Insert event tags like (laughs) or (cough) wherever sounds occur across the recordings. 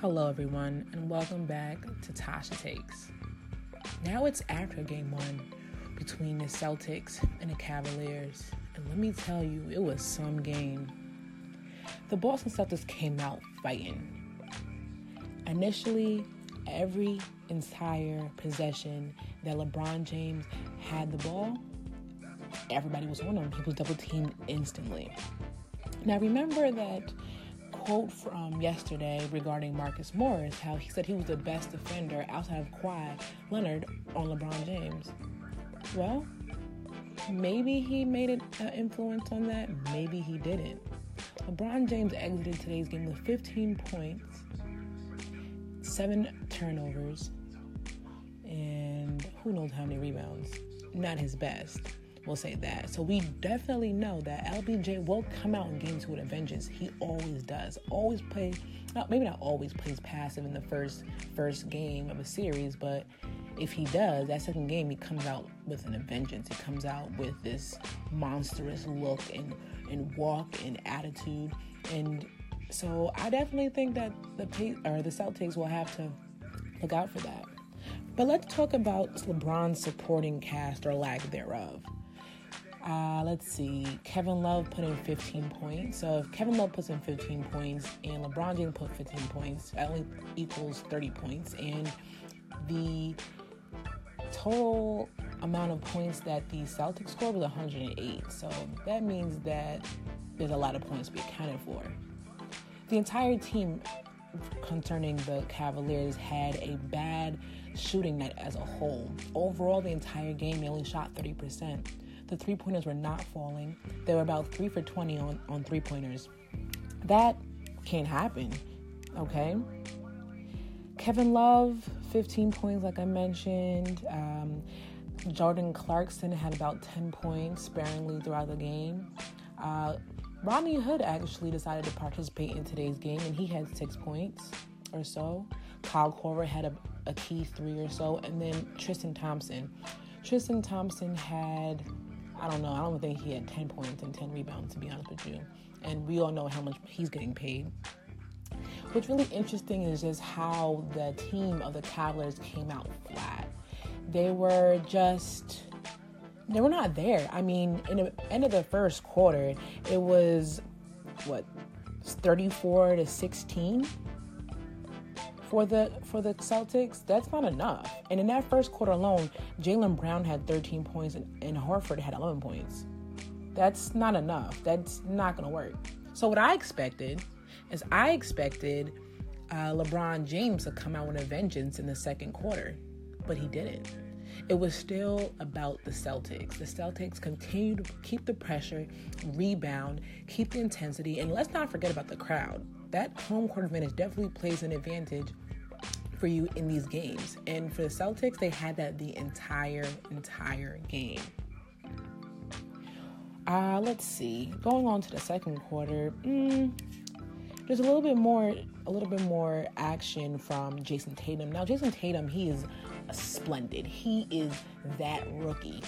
Hello, everyone, and welcome back to Tasha Takes. Now it's after game one between the Celtics and the Cavaliers, and let me tell you, it was some game. The Boston Celtics came out fighting. Initially, every entire possession that LeBron James had the ball, everybody was on him. He was double teamed instantly. Now, remember that quote from yesterday regarding Marcus Morris, how he said he was the best defender outside of Kawhi Leonard on LeBron James. Well, maybe he made an uh, influence on that, maybe he didn't. LeBron James exited today's game with 15 points, seven turnovers, and who knows how many rebounds. Not his best. We'll say that. So we definitely know that LBJ will come out in game two with a vengeance. He always does. Always play, maybe not always plays passive in the first first game of a series, but if he does, that second game he comes out with an vengeance. He comes out with this monstrous look and and walk and attitude. And so I definitely think that the or the Celtics will have to look out for that. But let's talk about LeBron's supporting cast or lack thereof. Uh, let's see. Kevin Love put in 15 points. So if Kevin Love puts in 15 points and LeBron James put 15 points, that only equals 30 points. And the total amount of points that the Celtics scored was 108. So that means that there's a lot of points to be accounted for. The entire team concerning the Cavaliers had a bad shooting night as a whole. Overall, the entire game, they only shot 30%. The three pointers were not falling. They were about three for 20 on, on three pointers. That can't happen, okay? Kevin Love, 15 points, like I mentioned. Um, Jordan Clarkson had about 10 points sparingly throughout the game. Uh, Rodney Hood actually decided to participate in today's game, and he had six points or so. Kyle Korver had a, a key three or so, and then Tristan Thompson. Tristan Thompson had I don't know. I don't think he had 10 points and 10 rebounds, to be honest with you. And we all know how much he's getting paid. What's really interesting is just how the team of the Cavaliers came out flat. They were just, they were not there. I mean, in the end of the first quarter, it was, what, 34 to 16? For the for the Celtics, that's not enough. And in that first quarter alone, Jaylen Brown had 13 points and, and Horford had 11 points. That's not enough. That's not going to work. So what I expected is I expected uh, LeBron James to come out with a vengeance in the second quarter, but he didn't. It was still about the Celtics. The Celtics continued to keep the pressure, rebound, keep the intensity, and let's not forget about the crowd that home court advantage definitely plays an advantage for you in these games. And for the Celtics, they had that the entire, entire game. Uh, let's see. Going on to the second quarter, mm, there's a little bit more, a little bit more action from Jayson Tatum. Now, Jayson Tatum, he is splendid. He is that rookie.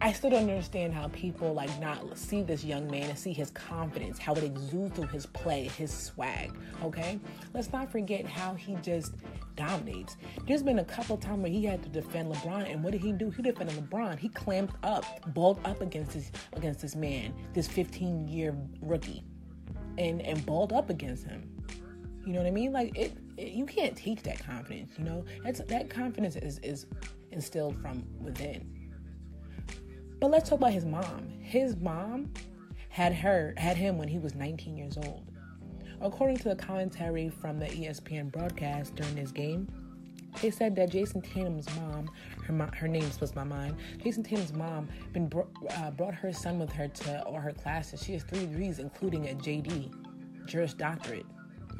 I still don't understand how people like not see this young man and see his confidence, how it exudes through his play, his swag. Okay, let's not forget how he just dominates. There's been a couple times where he had to defend LeBron, and what did he do? He defended LeBron. He clamped up, balled up against this against this man, this 15 year rookie, and and balled up against him. You know what I mean? Like it, it you can't teach that confidence. You know, that's that confidence is is instilled from within. But let's talk about his mom. His mom had her had him when he was 19 years old. According to the commentary from the ESPN broadcast during this game, they said that Jayson Tatum's mom, her her name slips my mind. Jayson Tatum's mom been uh, brought her son with her to all her classes. She has three degrees, including a JD, Juris Doctorate.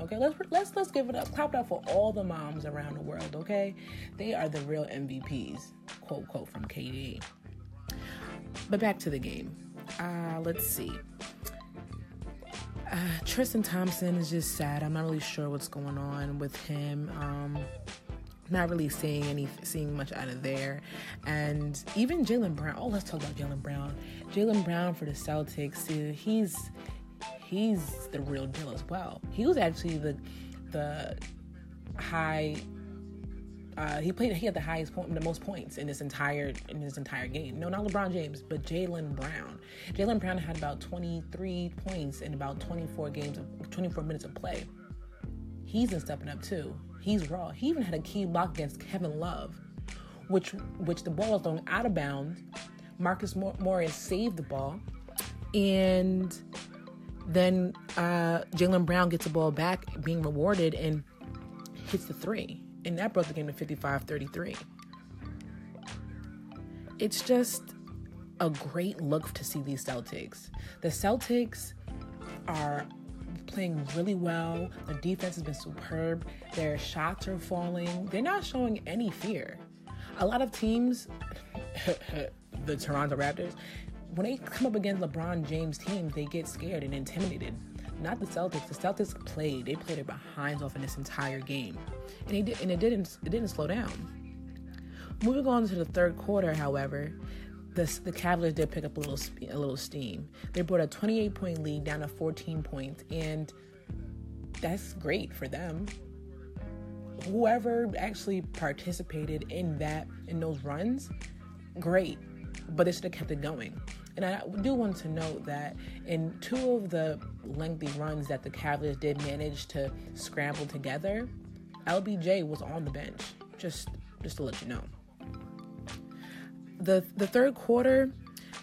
Okay, let's let's let's give it up, clap it up for all the moms around the world. Okay, they are the real MVPs. Quote quote from KD. But back to the game. Uh, let's see. Uh, Tristan Thompson is just sad. I'm not really sure what's going on with him. Um, not really seeing any seeing much out of there. And even Jaylen Brown. Oh, let's talk about Jaylen Brown. Jaylen Brown for the Celtics. He's he's the real deal as well. He was actually the the high. Uh, he played. He had the highest point, the most points in this entire in this entire game. No, not LeBron James, but Jaylen Brown. Jaylen Brown had about 23 points in about 24 games, of, 24 minutes of play. He's been stepping up too. He's raw. He even had a key block against Kevin Love, which which the ball was thrown out of bounds. Marcus Morris saved the ball, and then uh, Jaylen Brown gets the ball back, being rewarded, and hits the three. And that brought the game to 55 33. It's just a great look to see these Celtics. The Celtics are playing really well. The defense has been superb. Their shots are falling. They're not showing any fear. A lot of teams, (laughs) the Toronto Raptors, when they come up against LeBron James teams, they get scared and intimidated. Not the Celtics. The Celtics played. They played their behinds off in this entire game, and they did, and it didn't. It didn't slow down. Moving on to the third quarter, however, the, the Cavaliers did pick up a little a little steam. They brought a 28 point lead down to 14 points, and that's great for them. Whoever actually participated in that in those runs, great, but they should have kept it going. And I do want to note that in two of the lengthy runs that the Cavaliers did manage to scramble together, LBJ was on the bench. Just just to let you know. The the third quarter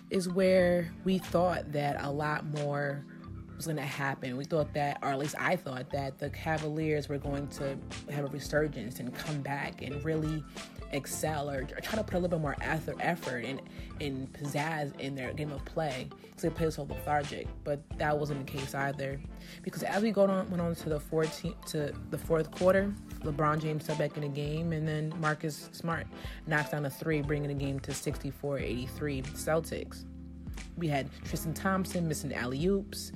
is where we thought that a lot more was going to happen. We thought that, or at least I thought that the Cavaliers were going to have a resurgence and come back and really excel or, try to put a little bit more effort and, and pizzazz in their game of play because they play so lethargic. But that wasn't the case either. Because as we go on, went on to the 14th to the fourth quarter, LeBron James stepped back in the game, and then Marcus Smart knocks down a three, bringing the game to 64-83 Celtics. We had Tristan Thompson missing alley oops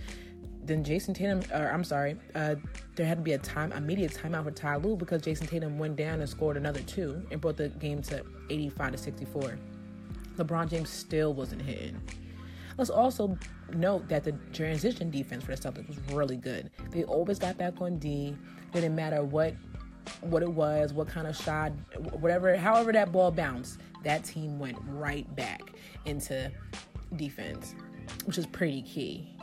then Jayson Tatum, or I'm sorry, uh, there had to be a time, immediate timeout for Ty Lue because Jayson Tatum went down and scored another two and brought the game to 85 to 64. LeBron James still wasn't hitting. Let's also note that the transition defense for the Celtics was really good. They always got back on D. Didn't matter what what it was, what kind of shot, whatever, however that ball bounced, that team went right back into defense, which is pretty key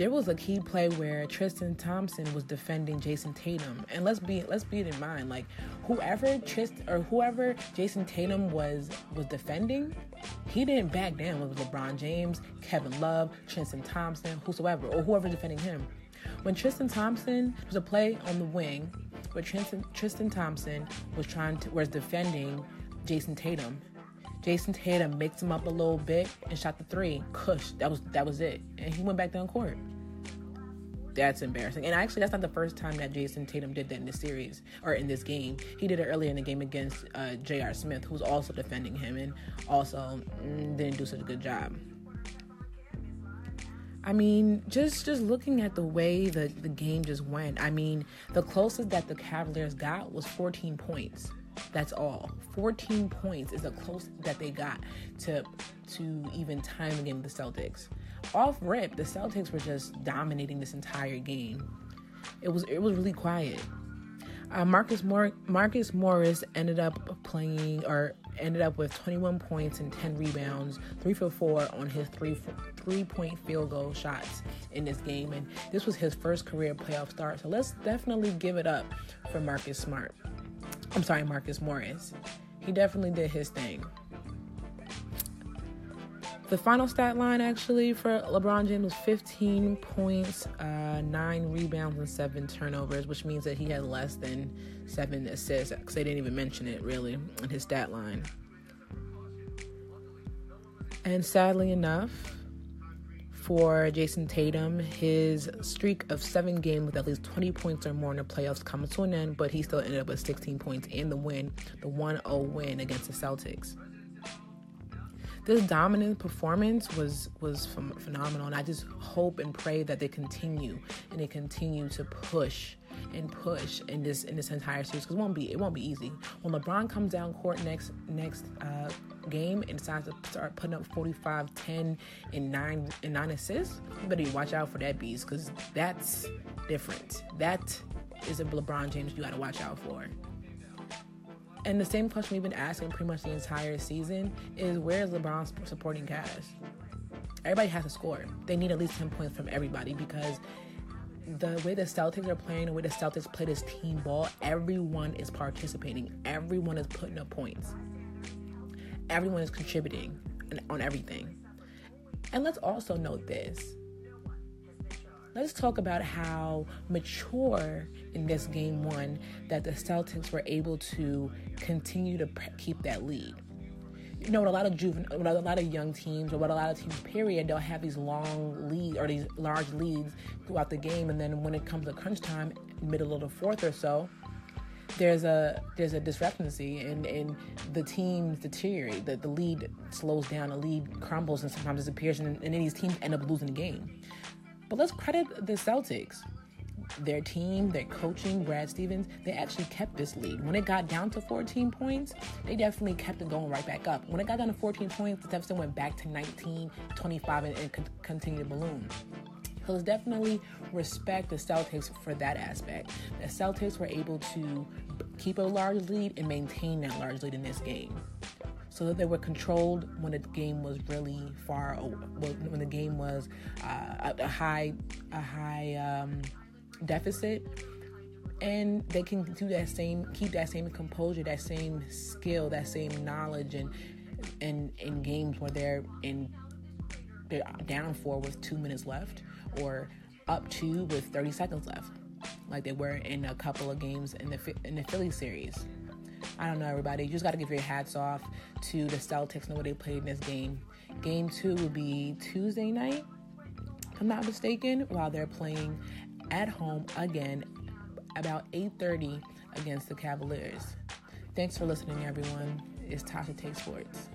there was a key play where Tristan Thompson was defending Jayson Tatum, and let's be let's be it in mind, like whoever Tristan or whoever Jayson Tatum was was defending, he didn't back down with LeBron James, Kevin Love, Tristan Thompson, whosoever or whoever defending him. When Tristan Thompson was a play on the wing, where Tristan, Tristan Thompson was trying to was defending Jayson Tatum, Jayson Tatum mixed him up a little bit and shot the three. Cush, that was that was it, and he went back down court. That's embarrassing. And actually, that's not the first time that Jayson Tatum did that in this series or in this game. He did it earlier in the game against uh, J.R. Smith, who was also defending him and also mm, didn't do such a good job. I mean, just just looking at the way the, the game just went, I mean, the closest that the Cavaliers got was 14 points. That's all. 14 points is the close that they got to to even time the game the Celtics. Off rip, the Celtics were just dominating this entire game. It was it was really quiet. Uh, Marcus Mor- Marcus Morris ended up playing or ended up with 21 points and 10 rebounds, three for four on his three three point field goal shots in this game, and this was his first career playoff start. So let's definitely give it up for Marcus Smart. I'm sorry, Marcus Morris. He definitely did his thing. The final stat line actually for LeBron James was 15 points, uh, nine rebounds, and seven turnovers, which means that he had less than seven assists because they didn't even mention it really in his stat line. And sadly enough, for Jayson Tatum. His streak of seven games with at least 20 points or more in the playoffs comes to an end, but he still ended up with 16 points in the win, the 1 0 win against the Celtics. This dominant performance was was phenomenal, and I just hope and pray that they continue and they continue to push and push in this in this entire series because it won't be it won't be easy. When LeBron comes down court next next uh, game and decides to start putting up 45, 10, and nine and nine assists, you better watch out for that beast because that's different. That is a LeBron James you got to watch out for. And the same question we've been asking pretty much the entire season is where is LeBron's supporting cast? Everybody has to score. They need at least 10 points from everybody because the way the Celtics are playing, the way the Celtics play this team ball, everyone is participating. Everyone is putting up points. Everyone is contributing on everything. And let's also note this. Let's talk about how mature in this game one that the Celtics were able to continue to keep that lead you know, with a lot of juvenile, with a lot of young teams, or with a lot of teams, period, they'll have these long leads or these large leads throughout the game, and then when it comes to crunch time, middle of the fourth or so, there's a there's a discrepancy, and and the teams deteriorate. The the lead slows down, the lead crumbles, and sometimes disappears, and, and then these teams end up losing the game. But let's credit the Celtics their team, their coaching, Brad Stevens, they actually kept this lead. When it got down to 14 points, they definitely kept it going right back up. When it got down to 14 points, the deficit went back to 19, 25, and, and continued to balloon. So let's definitely respect the Celtics for that aspect. The Celtics were able to keep a large lead and maintain that large lead in this game. So that they were controlled when the game was really far, when the game was uh, a high, a high um, deficit and they can do that same keep that same composure that same skill that same knowledge and and in games where they're in they're down four with two minutes left or up two with 30 seconds left like they were in a couple of games in the in the Philly series. I don't know everybody you just got to give your hats off to the Celtics and way they played in this game. Game two will be Tuesday night I'm not mistaken while they're playing at home again about 8:30 against the Cavaliers. Thanks for listening, everyone. It's Tasha Take Sports.